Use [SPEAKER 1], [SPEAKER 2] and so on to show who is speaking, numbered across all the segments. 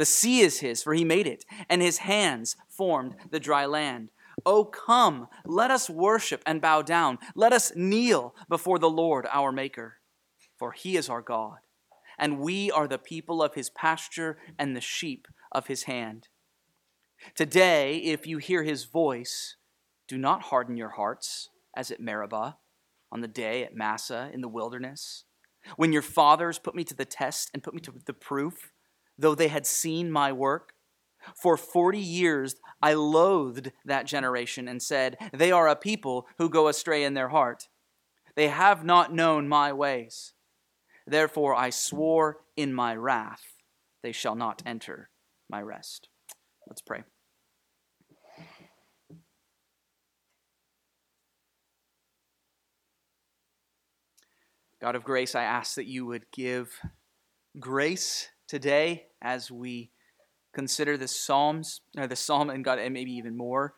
[SPEAKER 1] The sea is his, for he made it, and his hands formed the dry land. Oh, come, let us worship and bow down. Let us kneel before the Lord our Maker, for he is our God, and we are the people of his pasture and the sheep of his hand. Today, if you hear his voice, do not harden your hearts as at Meribah, on the day at Massah in the wilderness, when your fathers put me to the test and put me to the proof, though they had seen my work. For 40 years I loathed that generation and said, They are a people who go astray in their heart. They have not known my ways. Therefore I swore in my wrath, They shall not enter my rest. Let's pray. God of grace, I ask that you would give grace today as we consider the Psalms, or the Psalm, and God, and maybe even more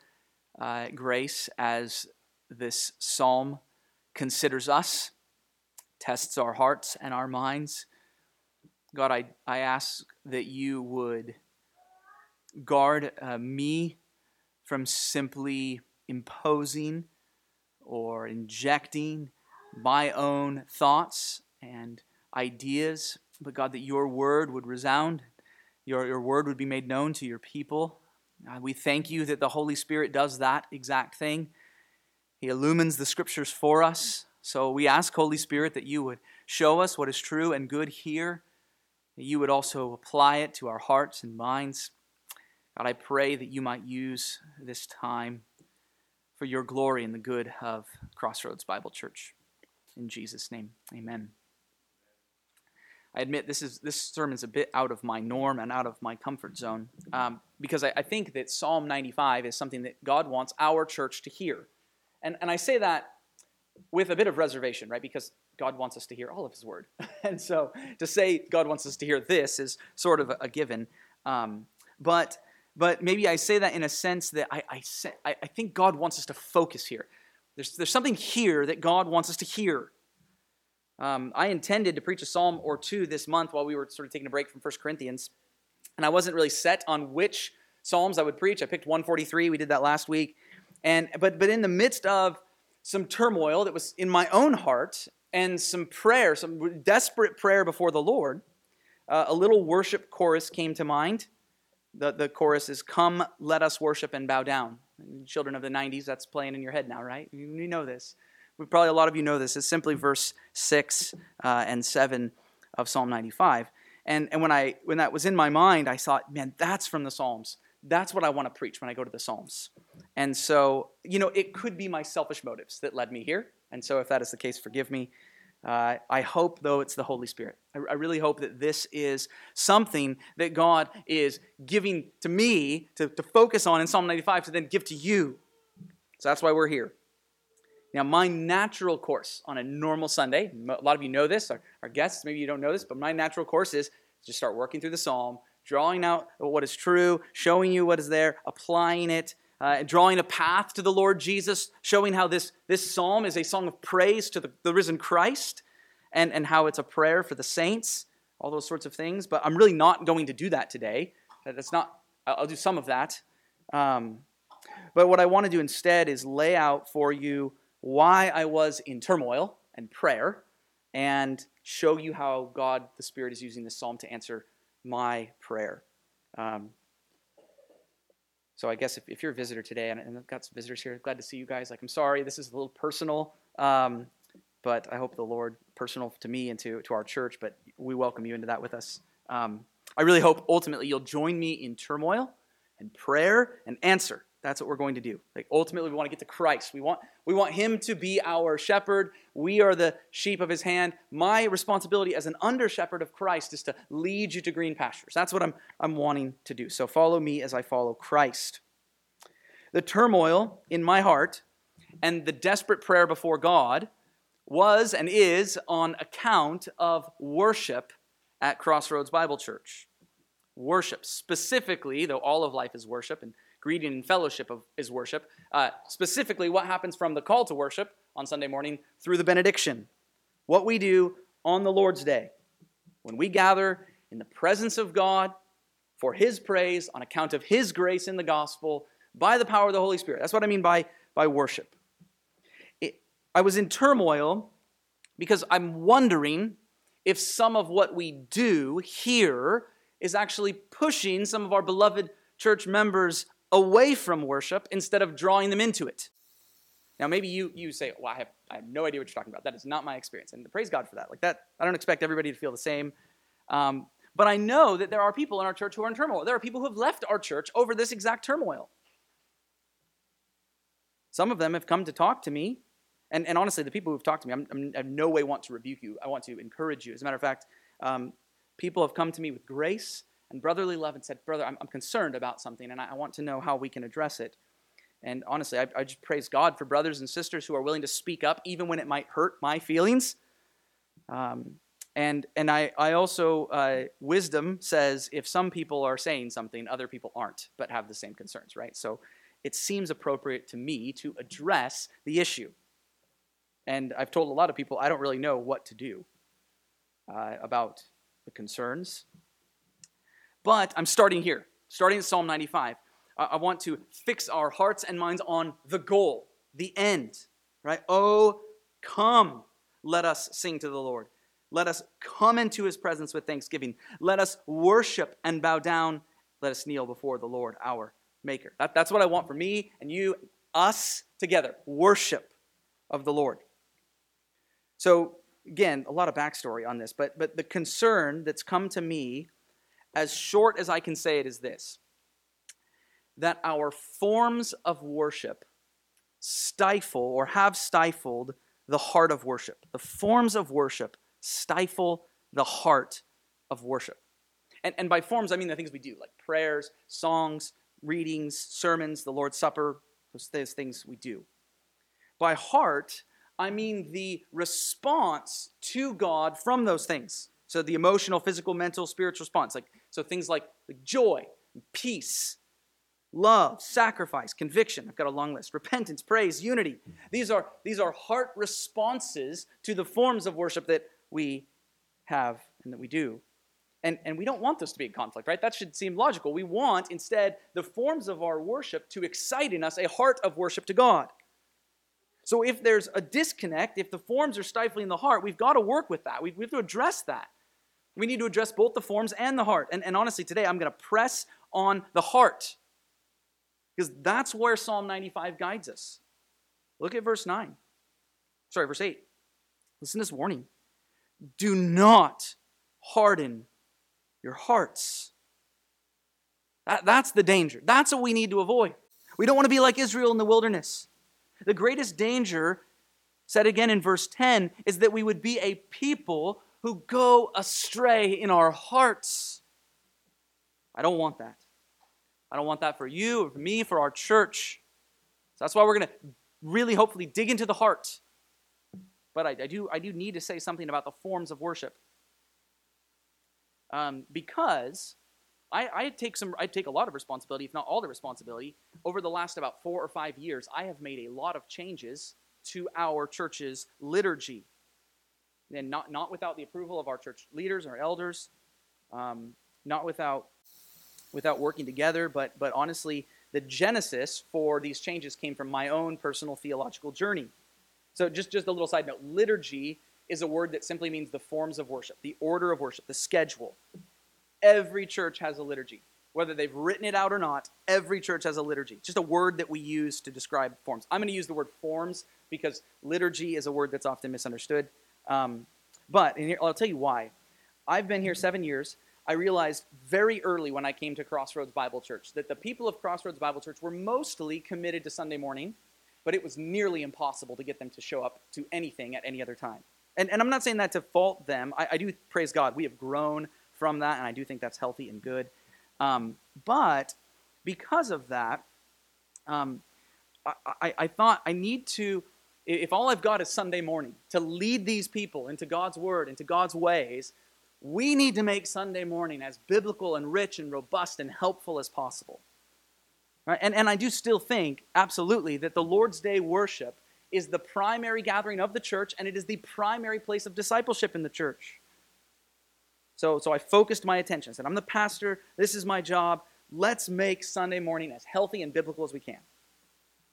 [SPEAKER 1] uh, grace as this Psalm considers us, tests our hearts and our minds. God, I, I ask that you would guard uh, me from simply imposing or injecting my own thoughts and ideas, but God, that your word would resound, your, your word would be made known to your people. Uh, we thank you that the Holy Spirit does that exact thing. He illumines the scriptures for us. So we ask, Holy Spirit, that you would show us what is true and good here, that you would also apply it to our hearts and minds. God, I pray that you might use this time for your glory and the good of Crossroads Bible Church. In Jesus' name, amen. I admit this is this sermon's a bit out of my norm and out of my comfort zone um, because I, I, think that Psalm 95 is something that God wants our church to hear, and and I say that with a bit of reservation, right? Because God wants us to hear all of His word, and so to say God wants us to hear this is sort of a, a given. Um, but but maybe I say that in a sense that I, I, say, I, I think God wants us to focus here. There's, there's something here that God wants us to hear. Um, I intended to preach a psalm or two this month while we were sort of taking a break from 1 Corinthians, and I wasn't really set on which psalms I would preach. I picked 143. We did that last week, and but but in the midst of some turmoil that was in my own heart and some prayer, some desperate prayer before the Lord, uh, a little worship chorus came to mind the, the chorus is Come, let us worship and bow down. Children of the 90s, that's playing in your head now, right? You, you know this. Probably a lot of you know this. It's simply verse 6 uh, and 7 of Psalm 95. And, and when, I, when that was in my mind, I thought, man, that's from the Psalms. That's what I want to preach when I go to the Psalms. And so, you know, it could be my selfish motives that led me here. And so, if that is the case, forgive me. Uh, I hope, though, it's the Holy Spirit. I, I, really hope that this is something that God is giving to me to, to focus on in Psalm 95 to then give to you. So that's why we're here. Now, my natural course on a normal Sunday, a lot of you know this, our, our guests, maybe you don't know this, but my natural course is just start working through the psalm, drawing out what is true, showing you what is there, applying it, uh, drawing a path to the Lord Jesus, showing how this, this psalm is a song of praise to the, the risen Christ and, and how it's a prayer for the saints, all those sorts of things. But I'm really not going to do that today. That's not, I'll do some of that. Um, but what I want to do instead is lay out for you why I was in turmoil and prayer and show you how God, the Spirit, is using this psalm to answer my prayer. Um, so I guess if, if you're a visitor today, and, I've got some visitors here, glad to see you guys. Like, I'm sorry, this is a little personal, um, but I hope the Lord, personal to me and to, to our church, but we welcome you into that with us. Um, I really hope ultimately you'll join me in turmoil and prayer and answer That's what we're going to do. Like ultimately we want to get to Christ. We want we want him to be our shepherd. We are the sheep of his hand. My responsibility as an under shepherd of Christ is to lead you to green pastures. That's what I'm I'm wanting to do. So follow me as I follow Christ. The turmoil in my heart and the desperate prayer before God was and is on account of worship at Crossroads Bible Church. Worship, specifically, though all of life is worship, and greeting and fellowship of, is worship. Uh, specifically, what happens from the call to worship on Sunday morning through the benediction. What we do on the Lord's Day when we gather in the presence of God for His praise on account of His grace in the gospel by the power of the Holy Spirit. That's what I mean by, by worship. It, I was in turmoil because I'm wondering if some of what we do here is actually pushing some of our beloved church members away from worship instead of drawing them into it. Now, maybe you, you say, well, I have, I have no idea what you're talking about. That is not my experience. And praise God for that. Like that, I don't expect everybody to feel the same. Um, but I know that there are people in our church who are in turmoil. There are people who have left our church over this exact turmoil. Some of them have come to talk to me. And, and honestly, the people who've talked to me, I'm, I'm, i no way want to rebuke you. I want to encourage you. As a matter of fact, um, people have come to me with grace and brotherly love and said, Brother, I'm, I'm concerned about something and I, I, want to know how we can address it. And honestly, I, I, just praise God for brothers and sisters who are willing to speak up even when it might hurt my feelings. Um, and and I, I also, uh, wisdom says if some people are saying something, other people aren't, but have the same concerns, right? So it seems appropriate to me to address the issue. And I've told a lot of people I don't really know what to do uh, about the concerns. But I'm starting here, starting at Psalm 95. I want to fix our hearts and minds on the goal, the end, right? Oh, come, let us sing to the Lord. Let us come into his presence with thanksgiving. Let us worship and bow down. Let us kneel before the Lord, our Maker. That, that's what I want for me and you, us together. Worship of the Lord. So, again, a lot of backstory on this, but, but the concern that's come to me, as short as I can say it, is this that our forms of worship stifle or have stifled the heart of worship. The forms of worship stifle the heart of worship. And, and by forms, I mean the things we do, like prayers, songs, readings, sermons, the Lord's Supper, those, those things we do. By heart, I mean the response to God from those things. So the emotional, physical, mental, spiritual response. Like so things like, joy, peace, love, sacrifice, conviction. I've got a long list. Repentance, praise, unity. These are these are heart responses to the forms of worship that we have and that we do. And, and we don't want this to be a conflict, right? That should seem logical. We want, instead, the forms of our worship to excite in us a heart of worship to God. So if there's a disconnect, if the forms are stifling the heart, we've got to work with that. We, we have to address that. We need to address both the forms and the heart. And, and honestly, today I'm going to press on the heart because that's where Psalm 95 guides us. Look at verse 9. Sorry, verse 8. Listen to this warning. Do not harden your hearts. That, that's the danger. That's what we need to avoid. We don't want to be like Israel in the wilderness. The greatest danger, said again in verse 10, is that we would be a people who go astray in our hearts. I don't want that. I don't want that for you or for me, for our church. So that's why we're going to really hopefully dig into the heart. But I, I, do, I do need to say something about the forms of worship um, because I, I take some I take a lot of responsibility, if not all the responsibility. Over the last about four or five years, I have made a lot of changes to our church's liturgy, and not not without the approval of our church leaders or elders, um, not without without working together, but but honestly, the genesis for these changes came from my own personal theological journey. So just just a little side note: liturgy is a word that simply means the forms of worship, the order of worship, the schedule. Every church has a liturgy. Whether they've written it out or not, every church has a liturgy. It's just a word that we use to describe forms. I'm going to use the word forms because liturgy is a word that's often misunderstood. Um, but here, I'll tell you why. I've been here seven years. I realized very early when I came to Crossroads Bible Church that the people of Crossroads Bible Church were mostly committed to Sunday morning, but it was nearly impossible to get them to show up to anything at any other time. And, and I'm not saying that to fault them. I, I do praise God. We have grown from that, and I do think that's healthy and good. Um, but because of that, um, I, I, I thought I need to, if all I've got is Sunday morning, to lead these people into God's word, into God's ways, we need to make Sunday morning as biblical and rich and robust and helpful as possible. Right? And, and I do still think, absolutely, that the Lord's Day worship is the primary gathering of the church and it is the primary place of discipleship in the church. So, so I focused my attention. I said, I'm the pastor, this is my job. Let's make Sunday morning as healthy and biblical as we can.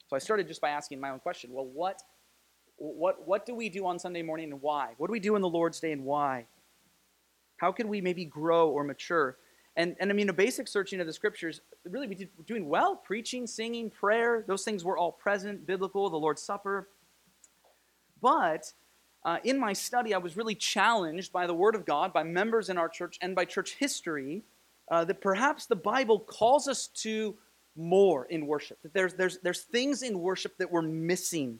[SPEAKER 1] So I started just by asking my own question well, what, what, what do we do on Sunday morning and why? What do we do in the Lord's Day and why? How can we maybe grow or mature? And, and I mean, a basic searching of the scriptures, really, we did doing well. Preaching, singing, prayer, those things were all present, biblical, the Lord's Supper. But uh, in my study, I was really challenged by the Word of God, by members in our church, and by church history uh, that perhaps the Bible calls us to more in worship. That there's, there's, there's things in worship that we're missing.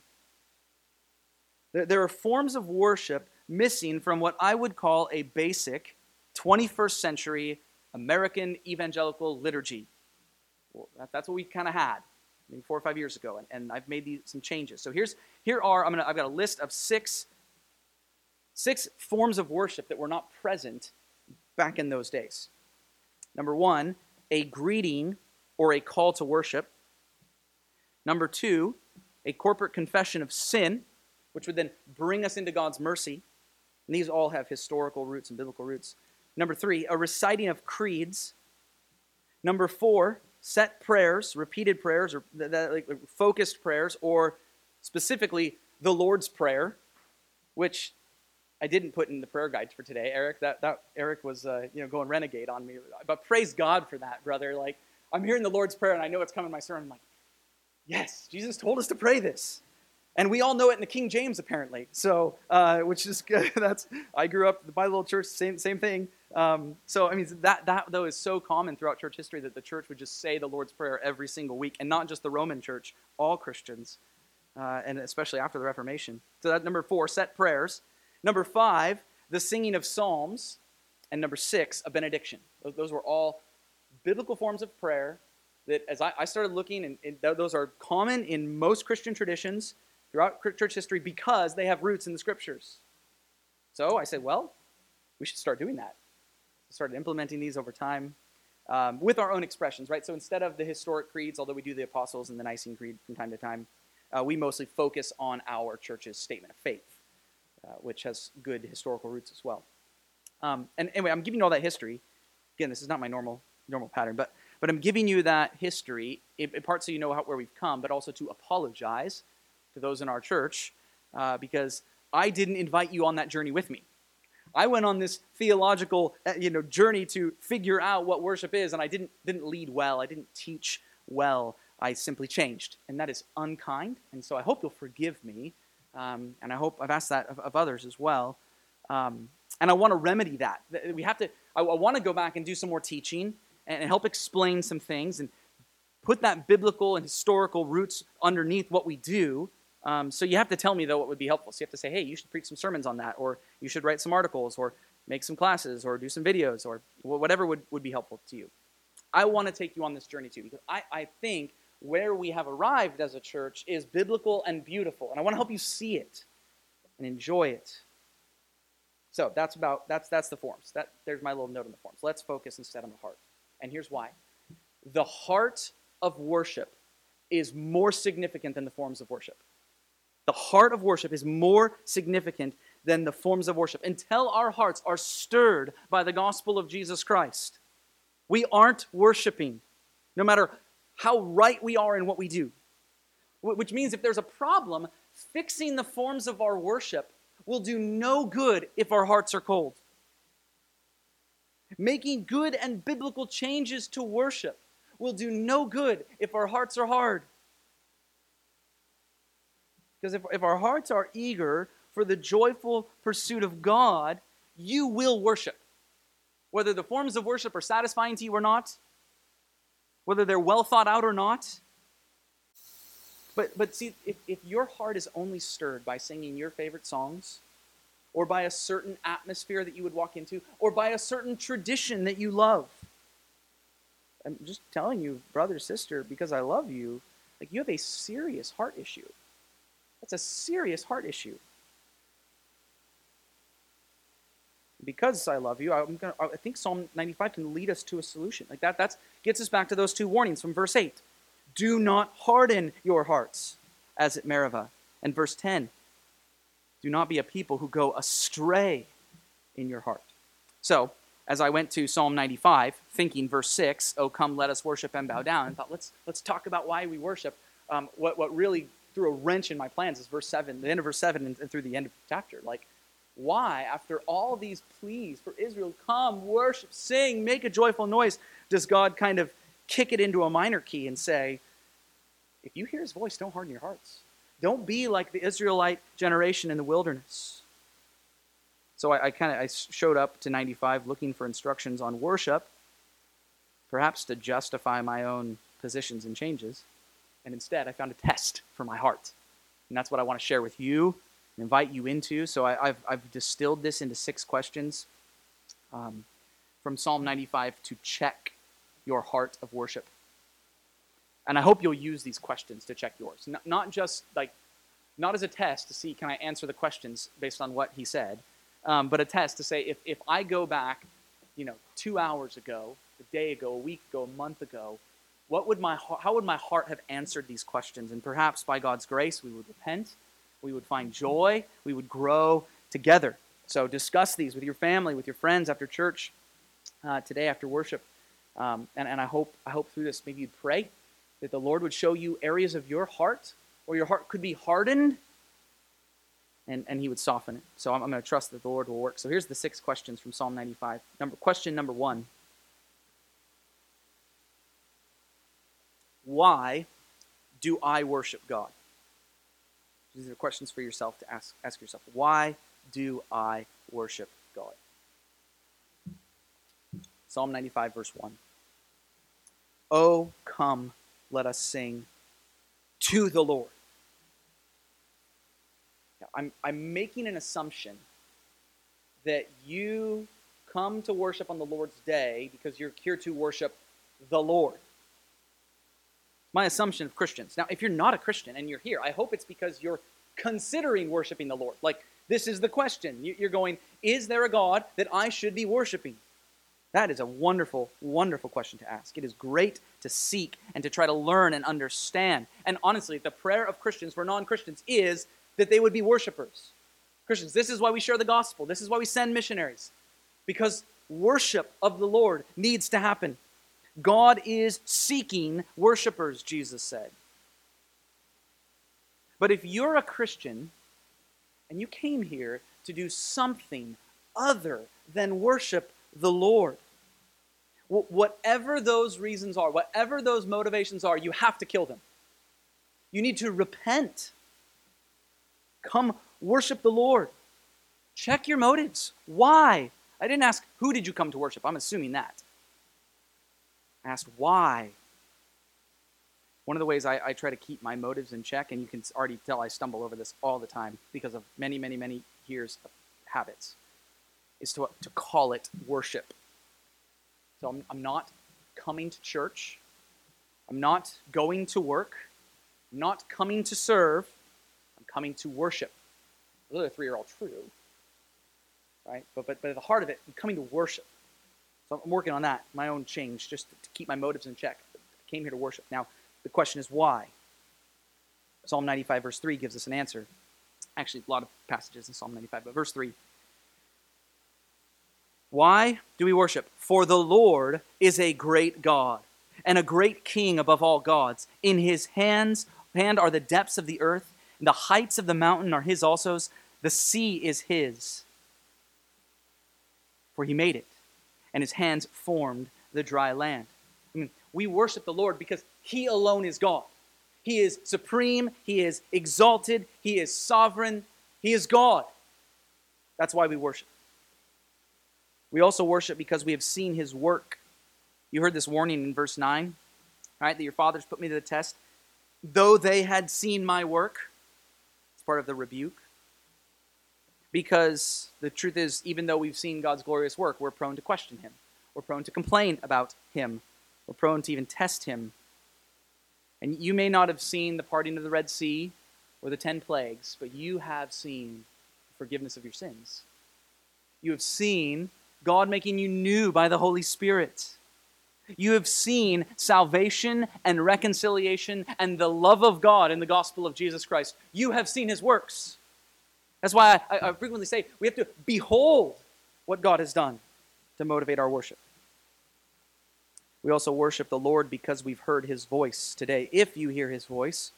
[SPEAKER 1] There, are forms of worship missing from what I would call a basic 21st century American evangelical liturgy. Well, that, that's what we kind of had maybe four or five years ago, and, and I've made these, some changes. So here's here are I'm gonna I've got a list of six six forms of worship that were not present back in those days. Number one, a greeting or a call to worship. Number two, a corporate confession of sin, which would then bring us into God's mercy. And these all have historical roots and biblical roots. Number three, a reciting of creeds. Number four, set prayers, repeated prayers, or like, focused prayers, or specifically the Lord's Prayer, which I didn't put in the prayer guide for today, Eric. That, that Eric was uh, you know going renegade on me, but praise God for that, brother. Like I'm hearing the Lord's Prayer and I know it's coming in my sermon. I'm like, yes, Jesus told us to pray this. And we all know it in the King James, apparently. So, uh, which is. That's I grew up by the little church, same same thing. Um, so, I mean, that that though is so common throughout church history that the church would just say the Lord's Prayer every single week, and not just the Roman Church, all Christians, uh, and especially after the Reformation. So that number four, set prayers. Number five, the singing of psalms, and number six, a benediction. Those, those were all biblical forms of prayer that, as I, started looking, and those are common in most Christian traditions throughout church history because they have roots in the scriptures. So I said, well, we should start doing that. I started implementing these over time um, with our own expressions, right? So instead of the historic creeds, although we do the Apostles and the Nicene Creed from time to time, uh, we mostly focus on our church's statement of faith, uh, which has good historical roots as well. Um, and anyway, I'm giving you all that history. Again, this is not my normal normal pattern, but but I'm giving you that history in, in part so you know how, where we've come, but also to apologize to those in our church uh, because I didn't invite you on that journey with me. I went on this theological uh, you know, journey to figure out what worship is, and I didn't, didn't lead well. I didn't teach well. I simply changed. And that is unkind. And so I hope you'll forgive me. Um, and I hope I've asked that of, of others as well. Um, and I want to remedy that. We have to, I, I want to go back and do some more teaching and, and help explain some things and put that biblical and historical roots underneath what we do um, so you have to tell me, though, what would be helpful. So you have to say, hey, you should preach some sermons on that, or you should write some articles, or make some classes, or do some videos, or whatever would, would be helpful to you. I want to take you on this journey too, because I, I think where we have arrived as a church is biblical and beautiful. And I want to help you see it and enjoy it. So that's about that's that's the forms. That there's my little note on the forms. Let's focus instead on the heart. And here's why. The heart of worship is more significant than the forms of worship. The heart of worship is more significant than the forms of worship until our hearts are stirred by the gospel of Jesus Christ. We aren't worshiping, no matter how right we are in what we do. Which means if there's a problem, fixing the forms of our worship will do no good if our hearts are cold. Making good and biblical changes to worship will do no good if our hearts are hard. Because if, if our hearts are eager for the joyful pursuit of God, you will worship. Whether the forms of worship are satisfying to you or not, whether they're well thought out or not. But, but see, if, if your heart is only stirred by singing your favorite songs, or by a certain atmosphere that you would walk into, or by a certain tradition that you love, I'm just telling you, brother, sister, because I love you, like you have a serious heart issue. That's a serious heart issue. Because I love you, I'm gonna, I think Psalm 95 can lead us to a solution. Like that, that gets us back to those two warnings from verse 8. Do not harden your hearts as at Meribah. And verse 10, do not be a people who go astray in your heart. So, as I went to Psalm 95, thinking verse 6, oh, come, let us worship and bow down, and thought, let's, let's talk about why we worship. Um, what, what really threw a wrench in my plans is verse 7, the end of verse 7 and, and through the end of the chapter. Like, why, after all these pleas for Israel, come, worship, sing, make a joyful noise, does God kind of kick it into a minor key and say, if you hear his voice, don't harden your hearts. Don't be like the Israelite generation in the wilderness. So I, I kind of I showed up to 95 looking for instructions on worship, perhaps to justify my own positions and changes. And instead, I found a test for my heart. And that's what I want to share with you and invite you into. So I, have I've distilled this into six questions um, from Psalm 95 to check your heart of worship. And I hope you'll use these questions to check yours. Not, not just like, not as a test to see can I answer the questions based on what he said, um, but a test to say if, if I go back, you know, two hours ago, a day ago, a week ago, a month ago, what would my how would my heart have answered these questions? And perhaps by God's grace, we would repent, we would find joy, we would grow together. So discuss these with your family, with your friends after church, uh, today after worship, um, and, and I hope I hope through this maybe you'd pray that the Lord would show you areas of your heart where your heart could be hardened and, and he would soften it. So I'm, I'm going to trust that the Lord will work. So here's the six questions from Psalm 95. Number, question number one Why do I worship God? These are questions for yourself to ask, ask yourself. Why do I worship God? Psalm 95, verse 1. Oh, come, let us sing to the Lord. I'm, I'm making an assumption that you come to worship on the Lord's day because you're here to worship the Lord. My assumption of Christians. Now, if you're not a Christian and you're here, I hope it's because you're considering worshiping the Lord. Like, this is the question. You're going, is there a God that I should be worshiping? That is a wonderful, wonderful question to ask. It is great to seek and to try to learn and understand. And honestly, the prayer of Christians for non Christians is that they would be worshipers. Christians, this is why we share the gospel. This is why we send missionaries. Because worship of the Lord needs to happen. God is seeking worshipers, Jesus said. But if you're a Christian and you came here to do something other than worship the Lord, whatever those reasons are, whatever those motivations are, you have to kill them. You need to repent Come worship the Lord. Check your motives. Why? I didn't ask, who did you come to worship? I'm assuming that. Asked, why? One of the ways I, I, try to keep my motives in check, and you can already tell I stumble over this all the time because of many, many, many years of habits, is to, to call it worship. So I'm, I'm not coming to church. I'm not going to work. I'm not coming to serve I'm coming to worship. Those other three are all true, right? But, but, but at the heart of it, I'm coming to worship. So I'm working on that, my own change, just to, keep my motives in check. I came here to worship. Now, the question is why? Psalm 95, verse 3 gives us an answer. Actually, a lot of passages in Psalm 95, but verse 3. Why do we worship? For the Lord is a great God and a great king above all gods. In his hands hand are the depths of the earth, and the heights of the mountain are his also. The sea is his. For he made it, and his hands formed the dry land. I mean, we worship the Lord because he alone is God. He is supreme, he is exalted, he is sovereign, he is God. That's why we worship. We also worship because we have seen his work. You heard this warning in verse 9, right? That your fathers put me to the test. Though they had seen my work, it's part of the rebuke. Because the truth is, even though we've seen God's glorious work, we're prone to question him. We're prone to complain about him. We're prone to even test him. And you may not have seen the parting of the Red Sea or the ten plagues, but you have seen the forgiveness of your sins. You have seen God making you new by the Holy Spirit. You have seen salvation and reconciliation and the love of God in the gospel of Jesus Christ. You have seen his works. That's why I, I, frequently say we have to behold what God has done to motivate our worship. We also worship the Lord because we've heard his voice today. If you hear his voice,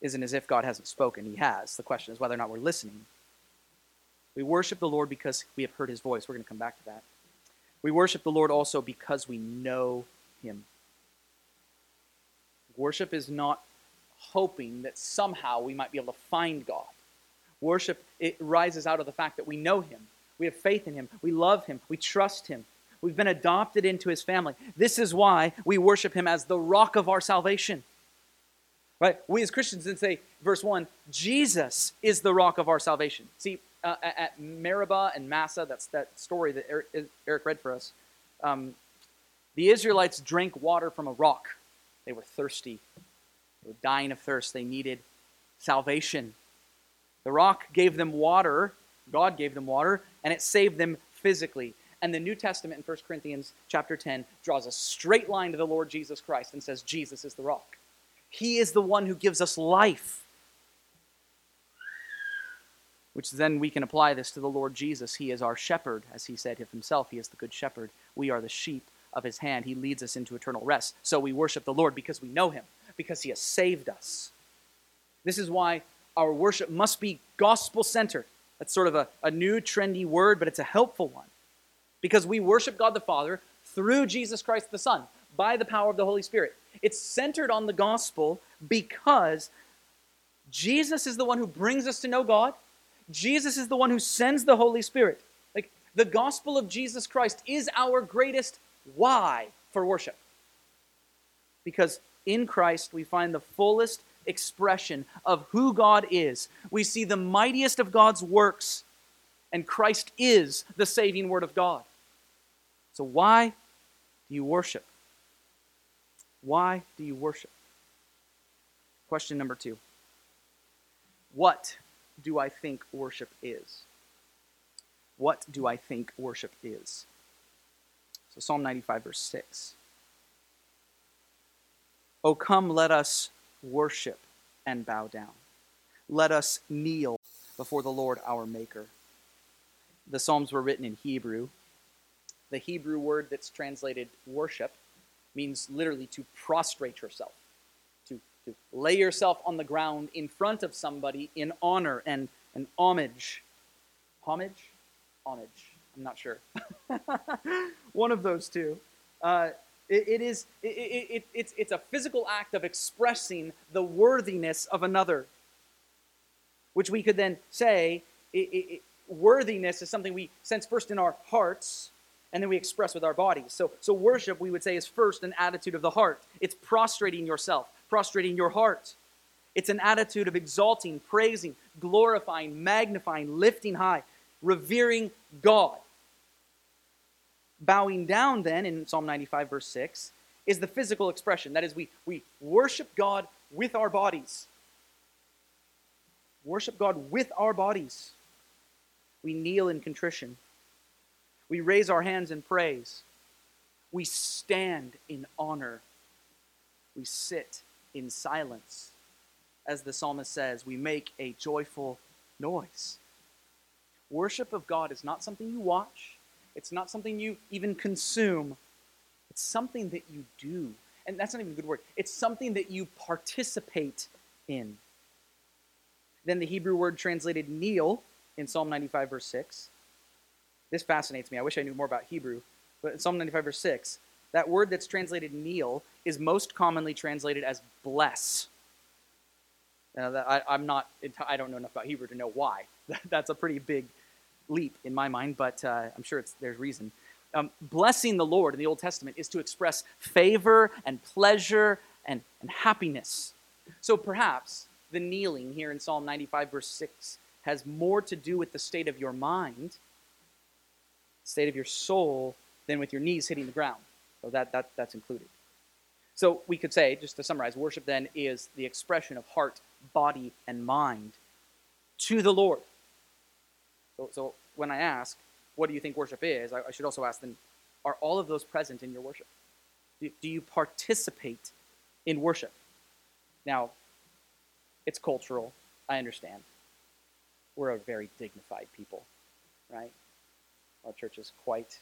[SPEAKER 1] isn't as if God hasn't spoken. He has. The question is whether or not we're listening. We worship the Lord because we have heard his voice. We're going to come back to that. We worship the Lord also because we know him. Worship is not hoping that somehow we might be able to find God. Worship it rises out of the fact that we know him. We have faith in him. We love him. We trust him. We've been adopted into his family. This is why we worship him as the rock of our salvation. Right? We as Christians then say, verse 1, Jesus is the rock of our salvation. See, uh, at Meribah and Massah, that's that story that Eric, Eric read for us, um, the Israelites drank water from a rock. They were thirsty, they were dying of thirst. They needed salvation. The rock gave them water, God gave them water, and it saved them physically. And the New Testament in 1 Corinthians chapter 10 draws a straight line to the Lord Jesus Christ and says, Jesus is the rock. He is the one who gives us life which then we can apply this to the Lord Jesus. He is our shepherd, as he said of himself. He is the good shepherd. We are the sheep of his hand. He leads us into eternal rest. So we worship the Lord because we know him, because he has saved us. This is why our worship must be gospel centered. That's sort of a, a new trendy word, but it's a helpful one. Because we worship God the Father through Jesus Christ the Son by the power of the Holy Spirit. It's centered on the gospel because Jesus is the one who brings us to know God. Jesus is the one who sends the Holy Spirit. Like the gospel of Jesus Christ is our greatest why for worship. Because in Christ we find the fullest expression of who God is. We see the mightiest of God's works, and Christ is the saving word of God. So, why do you worship? Why do you worship? Question number two What do I think worship is? What do I think worship is? So, Psalm 95, verse 6. Oh, come, let us worship and bow down. Let us kneel before the Lord our Maker. The Psalms were written in Hebrew. The Hebrew word that's translated worship means literally to prostrate yourself to to lay yourself on the ground in front of somebody in honor and, and homage. Homage? Homage. I'm not sure. One of those two. Uh, it, it is it, it, it, it's, it's a physical act of expressing the worthiness of another, which we could then say worthiness is something we sense first in our hearts and then we express with our bodies. So, so worship, we would say, is first an attitude of the heart. It's prostrating yourself prostrating your heart. It's an attitude of exalting, praising, glorifying, magnifying, lifting high, revering God. Bowing down, then, in Psalm 95, verse 6, is the physical expression. That is, we, we worship God with our bodies. Worship God with our bodies. We kneel in contrition. We raise our hands in praise. We stand in honor. We sit in silence. As the psalmist says, we make a joyful noise. Worship of God is not something you watch, it's not something you even consume, it's something that you do. And that's not even a good word. It's something that you participate in. Then the Hebrew word translated kneel in Psalm 95, verse 6. This fascinates me. I wish I knew more about Hebrew. But in Psalm 95, verse 6, that word that's translated kneel is most commonly translated as bless. Now, I, am not, I don't know enough about Hebrew to know why. That's a pretty big leap in my mind, but uh, I'm sure there's reason. Um, blessing the Lord in the Old Testament is to express favor and pleasure and, and happiness. So perhaps the kneeling here in Psalm 95, verse 6, has more to do with the state of your mind, state of your soul, than with your knees hitting the ground. So that, that, that's included. So we could say, just to summarize, worship then is the expression of heart, body, and mind to the Lord. So, so when I ask, what do you think worship is, I, I should also ask then, are all of those present in your worship? Do, do you participate in worship? Now, it's cultural. I understand. We're a very dignified people, right? Our church is quite,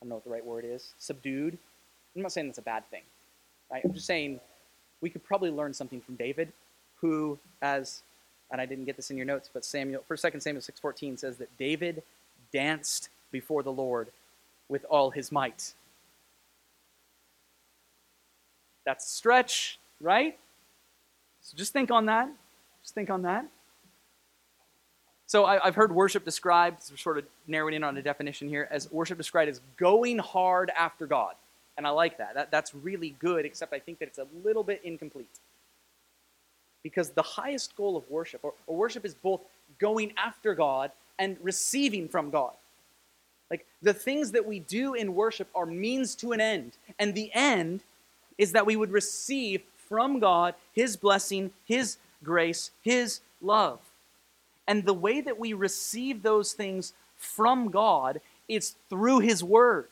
[SPEAKER 1] I don't know what the right word is, subdued. I'm not saying that's a bad thing, right? I'm just saying we could probably learn something from David, who, as, and I didn't get this in your notes, but Samuel, First, Second Samuel 6.14 says that David danced before the Lord with all his might. That's a stretch, right? So just think on that. Just think on that. So I, have heard worship described, sort of narrowing in on a definition here, as worship described as going hard after God. And I like that. that. That's really good, except I think that it's a little bit incomplete. Because the highest goal of worship, or, or worship is both going after God and receiving from God. Like the things that we do in worship are means to an end. And the end is that we would receive from God His blessing, His grace, His love. And the way that we receive those things from God is through His Word.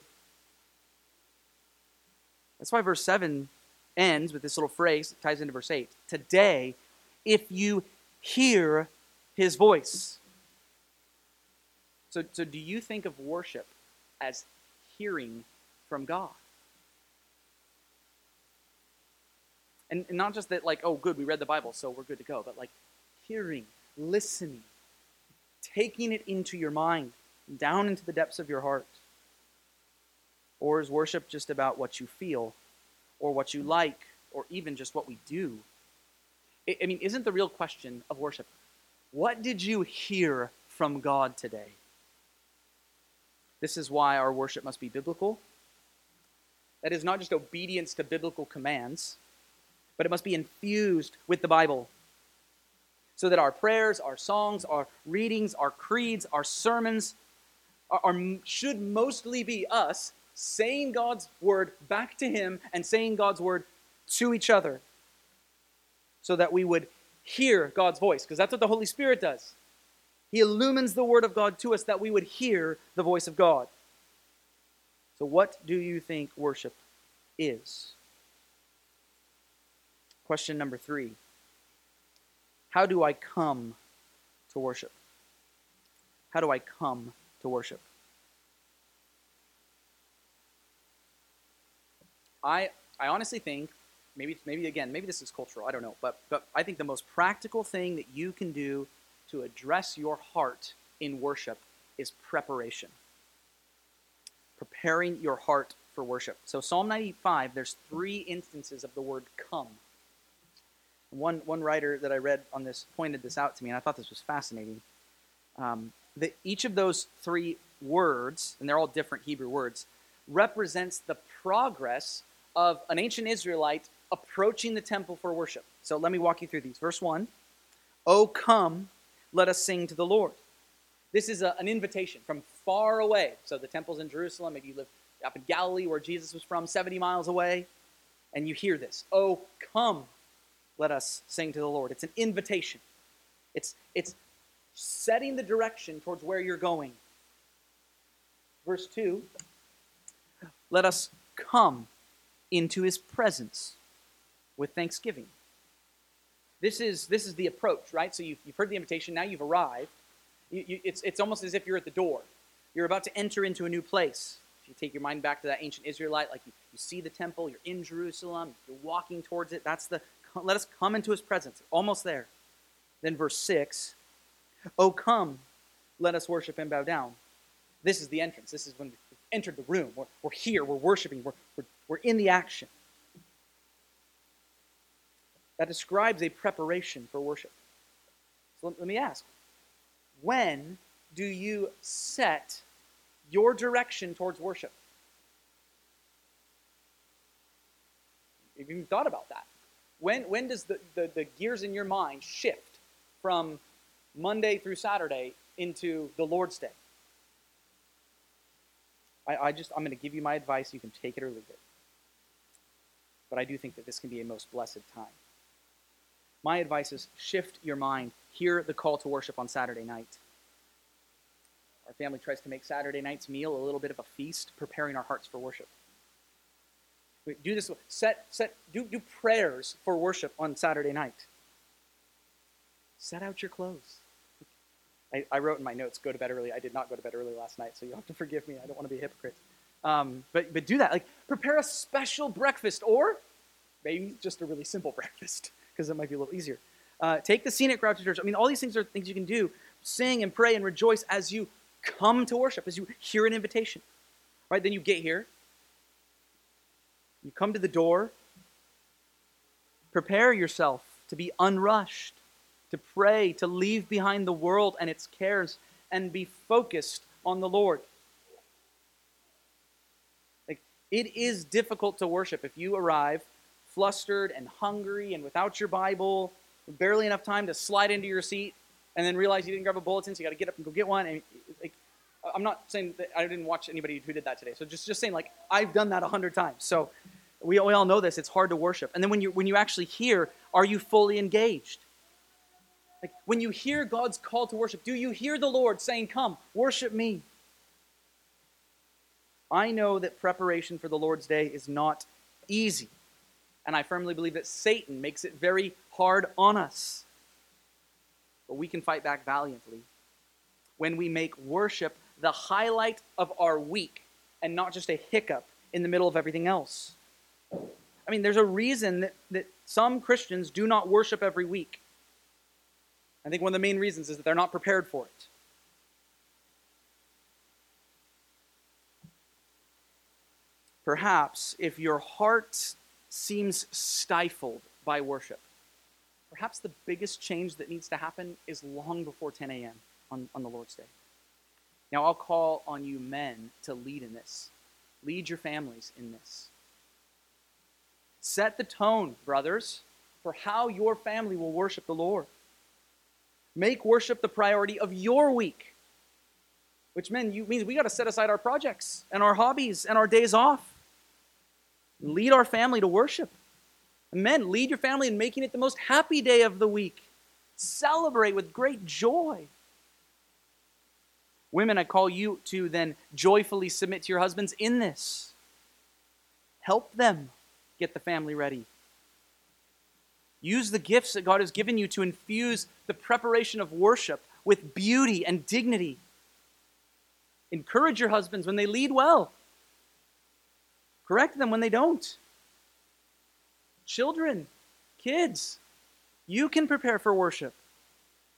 [SPEAKER 1] That's why verse 7 ends with this little phrase that ties into verse 8. Today, if you hear His voice. So, so do you think of worship as hearing from God? And, and not just that, like, oh, good, we read the Bible, so we're good to go, but like hearing, listening, taking it into your mind, down into the depths of your heart. Or is worship just about what you feel, or what you like, or even just what we do? I, mean, isn't the real question of worship what did you hear from God today? This is why our worship must be biblical. That is not just obedience to biblical commands, but it must be infused with the Bible. So that our prayers, our songs, our readings, our creeds, our sermons are, are, should mostly be us saying God's word back to Him and saying God's word to each other. So that we would hear God's voice, because that's what the Holy Spirit does. He illumines the word of God to us that we would hear the voice of God. So, what do you think worship is? Question number three How do I come to worship? How do I come to worship? I, I honestly think, maybe, maybe again, maybe this is cultural, I don't know, but, but I think the most practical thing that you can do to address your heart in worship is preparation. Preparing your heart for worship. So, Psalm 95, there's three instances of the word come. One, one writer that I read on this pointed this out to me, and I thought this was fascinating. Um, that each of those three words, and they're all different Hebrew words, represents the progress of an ancient Israelite approaching the temple for worship. So let me walk you through these. Verse 1 Oh, come, let us sing to the Lord. This is a, an invitation from far away. So the temple's in Jerusalem. Maybe you live up in Galilee where Jesus was from, 70 miles away, and you hear this. Oh, come, let us sing to the Lord. It's an invitation. It's, it's setting the direction towards where you're going. Verse 2 Let us come into his presence with thanksgiving. This is, this is the approach, right? So you've, you've heard the invitation, now you've arrived. You, you, it's, it's almost as if you're at the door. You're about to enter into a new place. If you take your mind back to that ancient Israelite, like you, you see the temple, you're in Jerusalem, you're walking towards it. That's the, let us come into his presence. Almost there. Then verse 6 Oh, come, let us worship and bow down. This is the entrance. This is when entered the room. We're, we're here, we're worshiping, we're, we're, we're in the action. That describes a preparation for worship. So let me ask when do you set your direction towards worship? Have you even thought about that? When, when does the, the, the gears in your mind shift from Monday through Saturday into the Lord's Day? I, I just, I'm going to give you my advice. You can take it or leave it. But I do think that this can be a most blessed time. My advice is shift your mind. Hear the call to worship on Saturday night. Our family tries to make Saturday night's meal a little bit of a feast, preparing our hearts for worship. Do this. Set, set, do, do prayers for worship on Saturday night. Set out your clothes. I, I, wrote in my notes, go to bed early. I did not go to bed early last night, so you'll have to forgive me. I don't want to be a hypocrite. Um, but, but do that. Like, prepare a special breakfast, or maybe just a really simple breakfast, because it might be a little easier. Uh, take the scenic route to church. I mean, all these things are things you can do. Sing and pray and rejoice as you come to worship, as you hear an invitation. Right? Then you get here, you come to the door, prepare yourself to be unrushed, to pray, to leave behind the world and its cares, and be focused on the Lord. Like, it is difficult to worship if you arrive flustered and hungry and without your Bible, barely enough time to slide into your seat, and then realize you didn't grab a bulletin, so you got to get up and go get one. And like, I'm not saying that I didn't watch anybody who did that today. So just just saying, like, I've done that a hundred times. So we, we all know this. It's hard to worship. And then when you, when you actually hear, are you fully engaged? Like when you hear God's call to worship, do you hear the Lord saying, Come, worship me? I know that preparation for the Lord's day is not easy. And I firmly believe that Satan makes it very hard on us. But we can fight back valiantly when we make worship the highlight of our week and not just a hiccup in the middle of everything else. I mean, there's a reason that, that some Christians do not worship every week. I think one of the main reasons is that they're not prepared for it. Perhaps if your heart seems stifled by worship, perhaps the biggest change that needs to happen is long before 10 a.m. On, on the Lord's Day. Now, I'll call on you men to lead in this. Lead your families in this. Set the tone, brothers, for how your family will worship the Lord. Make worship the priority of your week, which means, you, means we got to set aside our projects and our hobbies and our days off. Lead our family to worship. Men, lead your family in making it the most happy day of the week. Celebrate with great joy. Women, I call you to then joyfully submit to your husbands in this. Help them get the family ready. Use the gifts that God has given you to infuse the preparation of worship with beauty and dignity. Encourage your husbands when they lead well. Correct them when they don't. Children, kids, you can prepare for worship.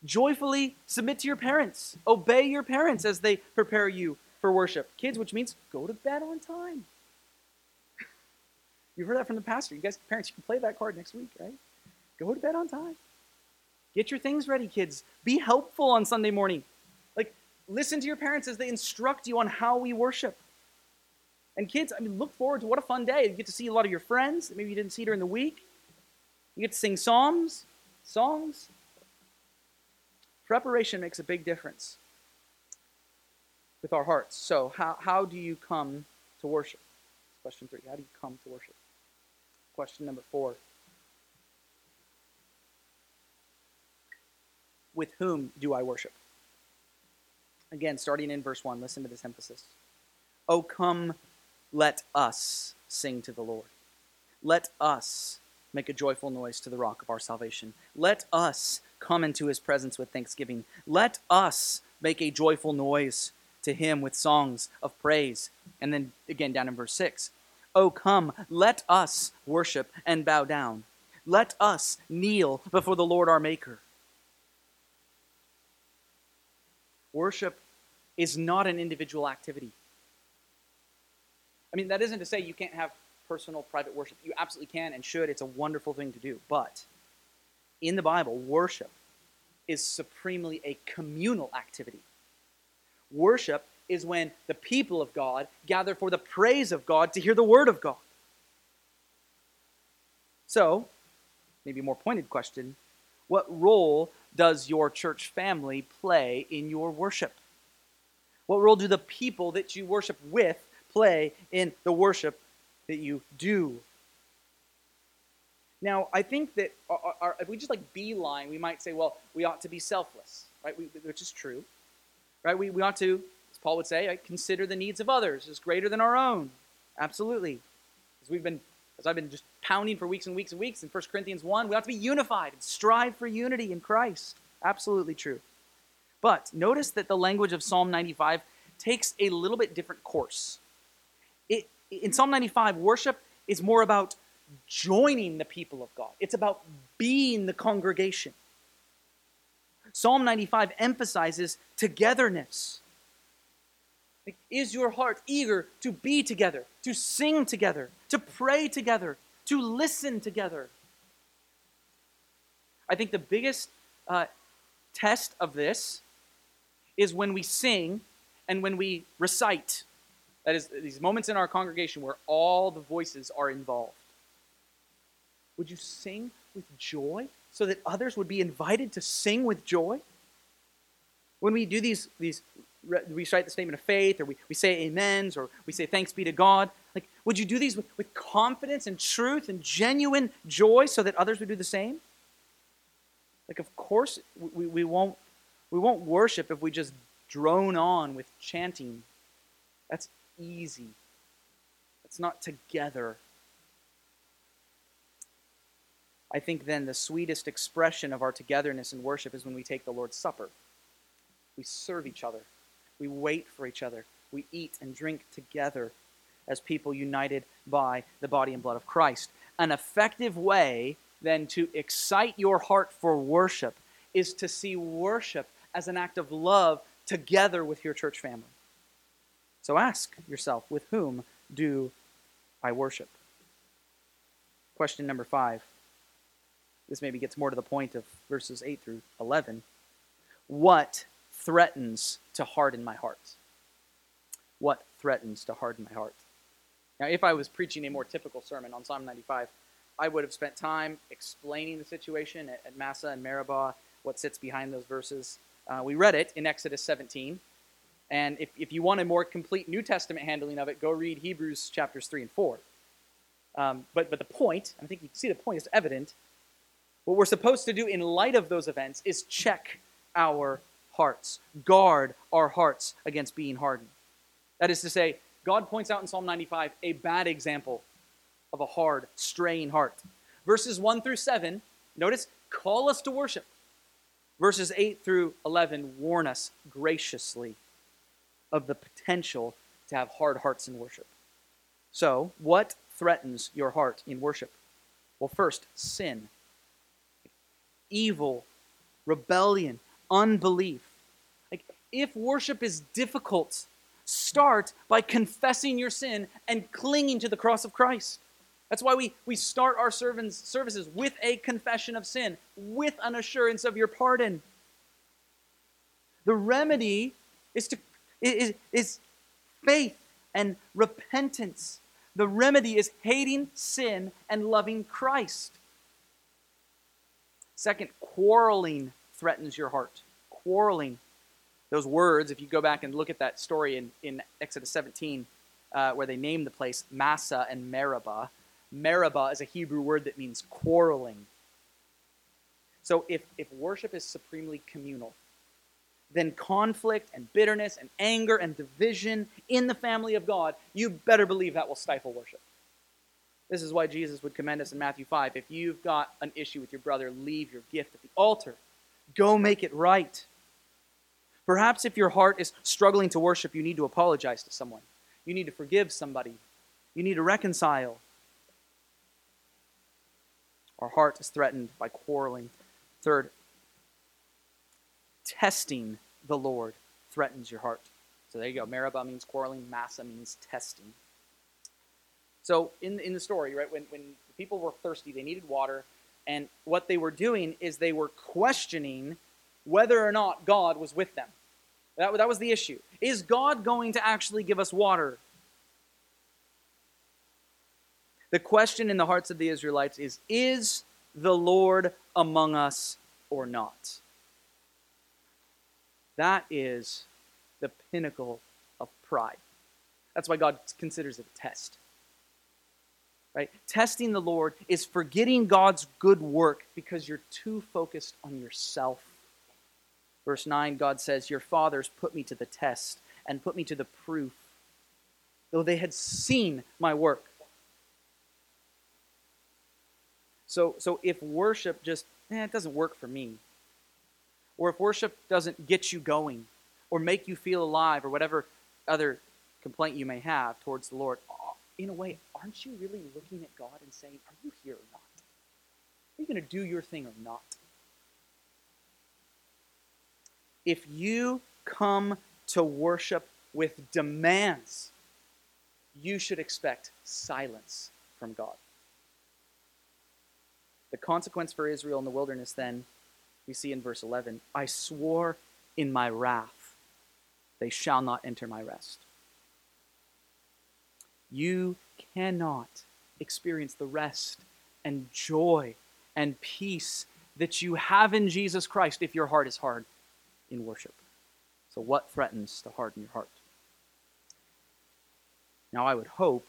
[SPEAKER 1] Joyfully submit to your parents. Obey your parents as they prepare you for worship. Kids, which means go to bed on time. You've heard that from the pastor. You guys, parents, you can play that card next week, right? Go to bed on time. Get your things ready, kids. Be helpful on Sunday morning. Like, listen to your parents as they instruct you on how we worship. And kids, I mean, look forward to what a fun day. You get to see a lot of your friends that maybe you didn't see during the week. You get to sing psalms, songs. Preparation makes a big difference with our hearts. So, how, how do you come to worship? Question three How do you come to worship? Question number four With whom do I worship? Again, starting in verse 1, listen to this emphasis. Oh, come, let us sing to the Lord. Let us make a joyful noise to the rock of our salvation. Let us come into his presence with thanksgiving. Let us make a joyful noise to him with songs of praise. And then again down in verse 6 Oh, come, let us worship and bow down. Let us kneel before the Lord our Maker. Worship is not an individual activity. I mean, that isn't to say you can't have personal, private worship. You absolutely can and should. It's a wonderful thing to do. But in the Bible, worship is supremely a communal activity. Worship is when the people of God gather for the praise of God to hear the word of God. So, maybe a more pointed question what role does your church family play in your worship? What role do the people that you worship with play in the worship that you do? Now, I think that our, our, if we just like beeline, we might say, well, we ought to be selfless, right? We, which is true, right? We, we ought to, as Paul would say, right, consider the needs of others as greater than our own. Absolutely. As we've been, as I've been just pounding for weeks and weeks and weeks in 1 Corinthians 1, we ought to be unified and strive for unity in Christ. Absolutely true. But notice that the language of Psalm 95 takes a little bit different course. It, in Psalm 95, worship is more about joining the people of God, it's about being the congregation. Psalm 95 emphasizes togetherness. Is your heart eager to be together, to sing together, to pray together, to listen together? I think the biggest uh, test of this is when we sing and when we recite. That is, these moments in our congregation where all the voices are involved. Would you sing with joy so that others would be invited to sing with joy? When we do these, these we recite the statement of faith, or we, we say amens, or we say thanks be to God, like, would you do these with, with confidence and truth and genuine joy so that others would do the same? Like, of course, we, we, won't, we won't worship if we just drone on with chanting. That's easy. That's not together. I think then the sweetest expression of our togetherness in worship is when we take the Lord's Supper. We serve each other, we wait for each other, we eat and drink together as people united by the body and blood of Christ. An effective way then to excite your heart for worship is to see worship as an act of love together with your church family. So ask yourself, with whom do I worship? Question number five this maybe gets more to the point of verses 8 through 11. What threatens to harden my heart? What threatens to harden my heart? Now, if I was preaching a more typical sermon on Psalm 95, I would have spent time explaining the situation at, at Massah and Meribah, what sits behind those verses. Uh, we read it in Exodus 17. And if, if you want a more complete New Testament handling of it, go read Hebrews chapters 3 and 4. Um, but, but the point, I think you can see the point is evident, what we're supposed to do in light of those events is check our hearts, guard our hearts against being hardened. That is to say, God points out in Psalm 95 a bad example of a hard, straying heart. Verses 1 through 7, notice, call us to worship. Verses 8 through 11 warn us graciously of the potential to have hard hearts in worship. So, what threatens your heart in worship? Well, first, sin evil, rebellion, unbelief. If worship is difficult, start by confessing your sin and clinging to the cross of Christ. That's why we, we start our servants, services with a confession of sin, with an assurance of your pardon. The remedy is, to, is, is faith and repentance. The remedy is hating sin and loving Christ. Second, quarreling threatens your heart. Quarreling. Those words, if you go back and look at that story in, in Exodus 17, uh, where they name the place Massah and Meribah, Meribah is a Hebrew word that means quarreling. So if, if worship is supremely communal, then conflict and bitterness and anger and division in the family of God, you better believe that will stifle worship. This is why Jesus would commend us in Matthew 5. If you've got an issue with your brother, leave your gift at the altar. Go make it right. Perhaps if your heart is struggling to worship, you need to apologize to someone. You need to forgive somebody. You need to reconcile. Our heart is threatened by quarreling. Third, testing the Lord threatens your heart. So there you go. Meribah means quarreling, Massah means testing. So in, in the story, right, when, when people were thirsty, they needed water, and what they were doing is they were questioning whether or not God was with them. That, that was the issue. Is God going to actually give us water? The question in the hearts of the Israelites is Is the Lord among us or not? That is the pinnacle of pride. That's why God considers it a test. Right? Testing the Lord is forgetting God's good work because you're too focused on yourself. Verse 9, God says, Your fathers put me to the test and put me to the proof, though they had seen my work. So, so if worship just, eh, it doesn't work for me, or if worship doesn't get you going, or make you feel alive, or whatever other complaint you may have towards the Lord, in a way, aren't you really looking at God and saying, Are you here or not? Are you going to do your thing or not? If you come to worship with demands, you should expect silence from God. The consequence for Israel in the wilderness, then, we see in verse 11 I swore in my wrath, they shall not enter my rest. You cannot experience the rest and joy and peace that you have in Jesus Christ if your heart is hard in worship. So, what threatens to harden your heart? Now, I would hope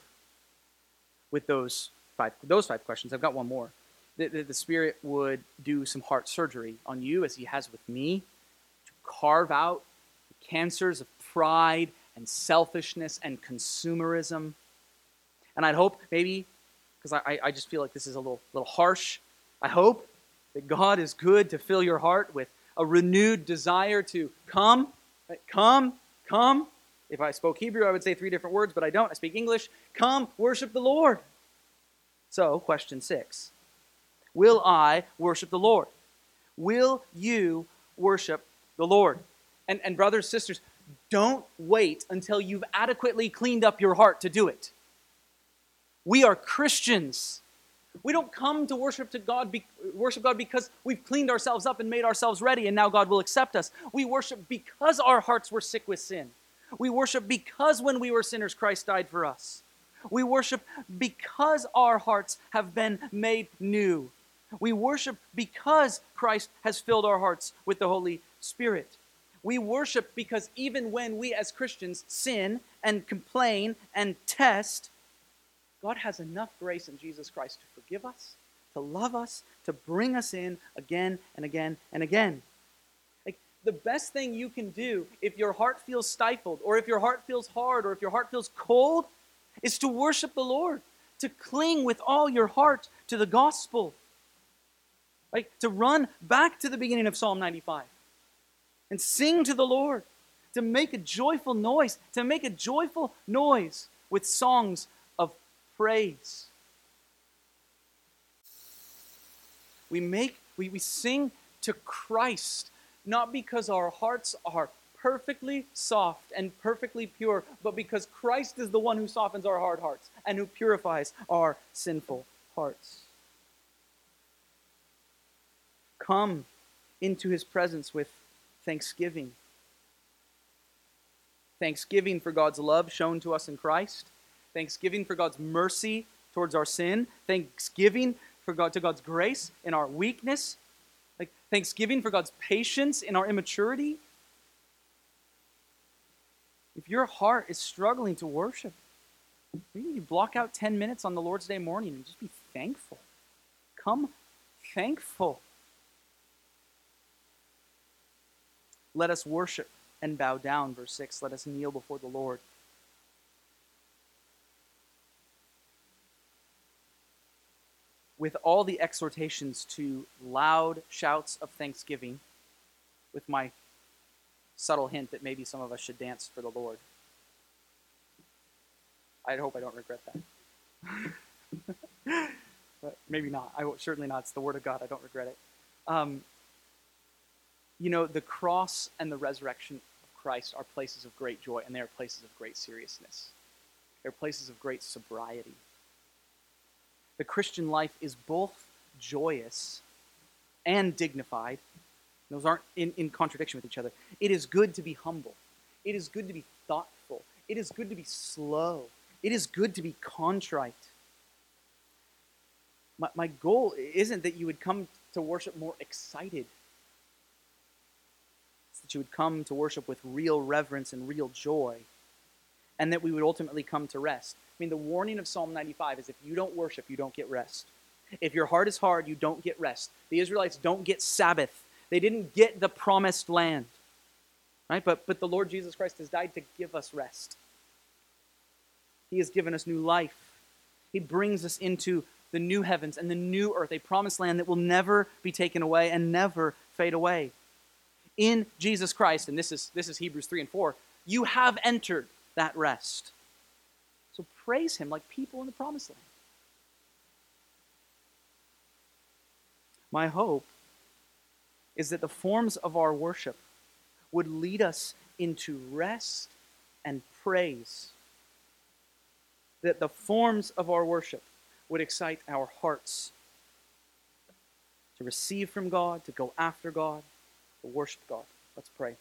[SPEAKER 1] with those five, those five questions, I've got one more that, that the Spirit would do some heart surgery on you as He has with me to carve out the cancers of pride and selfishness and consumerism. And I'd hope maybe, because I, I just feel like this is a little, little harsh, I hope that God is good to fill your heart with a renewed desire to come, come, come. If I spoke Hebrew, I would say three different words, but I don't. I speak English. Come, worship the Lord. So, question six Will I worship the Lord? Will you worship the Lord? And, and brothers, sisters, don't wait until you've adequately cleaned up your heart to do it. We are Christians. We don't come to worship to God, be, worship God because we've cleaned ourselves up and made ourselves ready, and now God will accept us. We worship because our hearts were sick with sin. We worship because when we were sinners, Christ died for us. We worship because our hearts have been made new. We worship because Christ has filled our hearts with the Holy Spirit. We worship because even when we as Christians sin and complain and test, God has enough grace in Jesus Christ to forgive us, to love us, to bring us in again and again and again. Like the best thing you can do if your heart feels stifled, or if your heart feels hard, or if your heart feels cold, is to worship the Lord, to cling with all your heart to the gospel like to run back to the beginning of Psalm 95 and sing to the Lord, to make a joyful noise, to make a joyful noise with songs of praise. We make we, we sing to Christ, not because our hearts are perfectly soft and perfectly pure, but because Christ is the one who softens our hard hearts and who purifies our sinful hearts. come into his presence with thanksgiving. Thanksgiving for God's love shown to us in Christ. Thanksgiving for God's mercy towards our sin. Thanksgiving for God to God's grace in our weakness. Like thanksgiving for God's patience in our immaturity. If your heart is struggling to worship, maybe you block out 10 minutes on the Lord's Day morning and just be thankful. Come thankful Let us worship and bow down. Verse 6 Let us kneel before the Lord. With all the exhortations to loud shouts of thanksgiving, with my subtle hint that maybe some of us should dance for the Lord. I hope I don't regret that. but maybe not. I will, certainly not. It's the Word of God. I don't regret it. Um, you know, the cross and the resurrection of Christ are places of great joy, and they are places of great seriousness. They're places of great sobriety. The Christian life is both joyous and dignified, Those aren't in, in contradiction with each other. It is good to be humble. It is good to be thoughtful. It is good to be slow. It is good to be contrite. My, my goal isn't that you would come to worship more excited, it's that you would come to worship with real reverence and real joy, and that we would ultimately come to rest. I mean, the warning of Psalm 95 is if you don't worship, you don't get rest. If your heart is hard, you don't get rest. The Israelites don't get Sabbath. They didn't get the promised land. Right? But, but the Lord Jesus Christ has died to give us rest. He has given us new life. He brings us into the new heavens and the new earth, a promised land that will never be taken away and never fade away. In Jesus Christ, and this is, this is Hebrews 3 and 4, you have entered that rest. So praise Him like people in the promised land. My hope is that the forms of our worship would lead us into rest and praise. That the forms of our worship would excite our hearts to receive from God, to go after God, to worship God. Let's pray.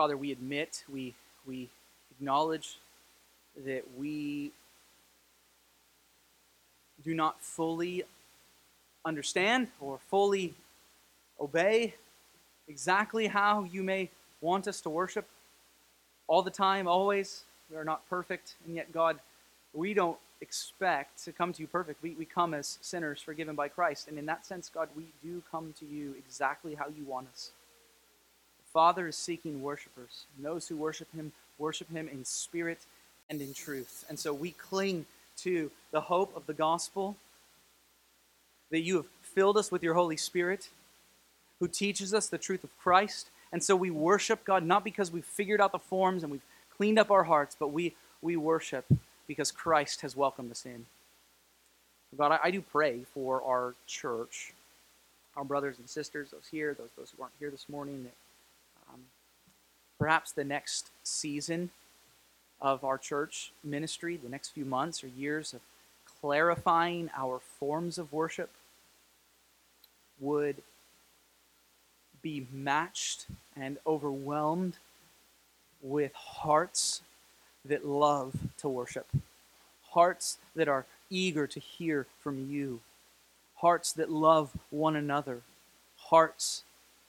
[SPEAKER 1] Father, we admit, we, we acknowledge that we do not fully understand or fully obey exactly how you may want us to worship all the time, always. We are not perfect, and yet, God, we don't expect to come to you perfect. We, we come as sinners forgiven by Christ. And in that sense, God, we do come to you exactly how you want us. Father is seeking worshipers. And those who worship him worship him in spirit and in truth. And so we cling to the hope of the gospel that you have filled us with your Holy Spirit who teaches us the truth of Christ. And so we worship God not because we've figured out the forms and we've cleaned up our hearts, but we, we worship because Christ has welcomed us in. God, I, I do pray for our church, our brothers and sisters, those here, those, those who aren't here this morning, that perhaps the next season of our church ministry, the next few months or years of clarifying our forms of worship, would be matched and overwhelmed with hearts that love to worship, hearts that are eager to hear from you, hearts that love one another, hearts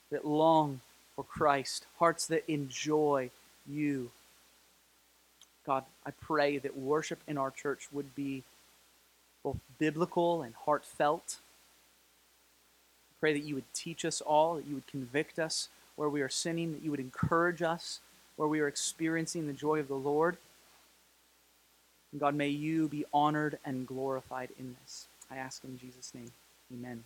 [SPEAKER 1] that long for Christ, hearts that enjoy you. God, I pray that worship in our church would be both biblical and heartfelt. I pray that you would teach us all, that you would convict us where we are sinning, that you would encourage us where we are experiencing the joy of the Lord. And God, may you be honored and glorified in this. I ask in Jesus' name. Amen.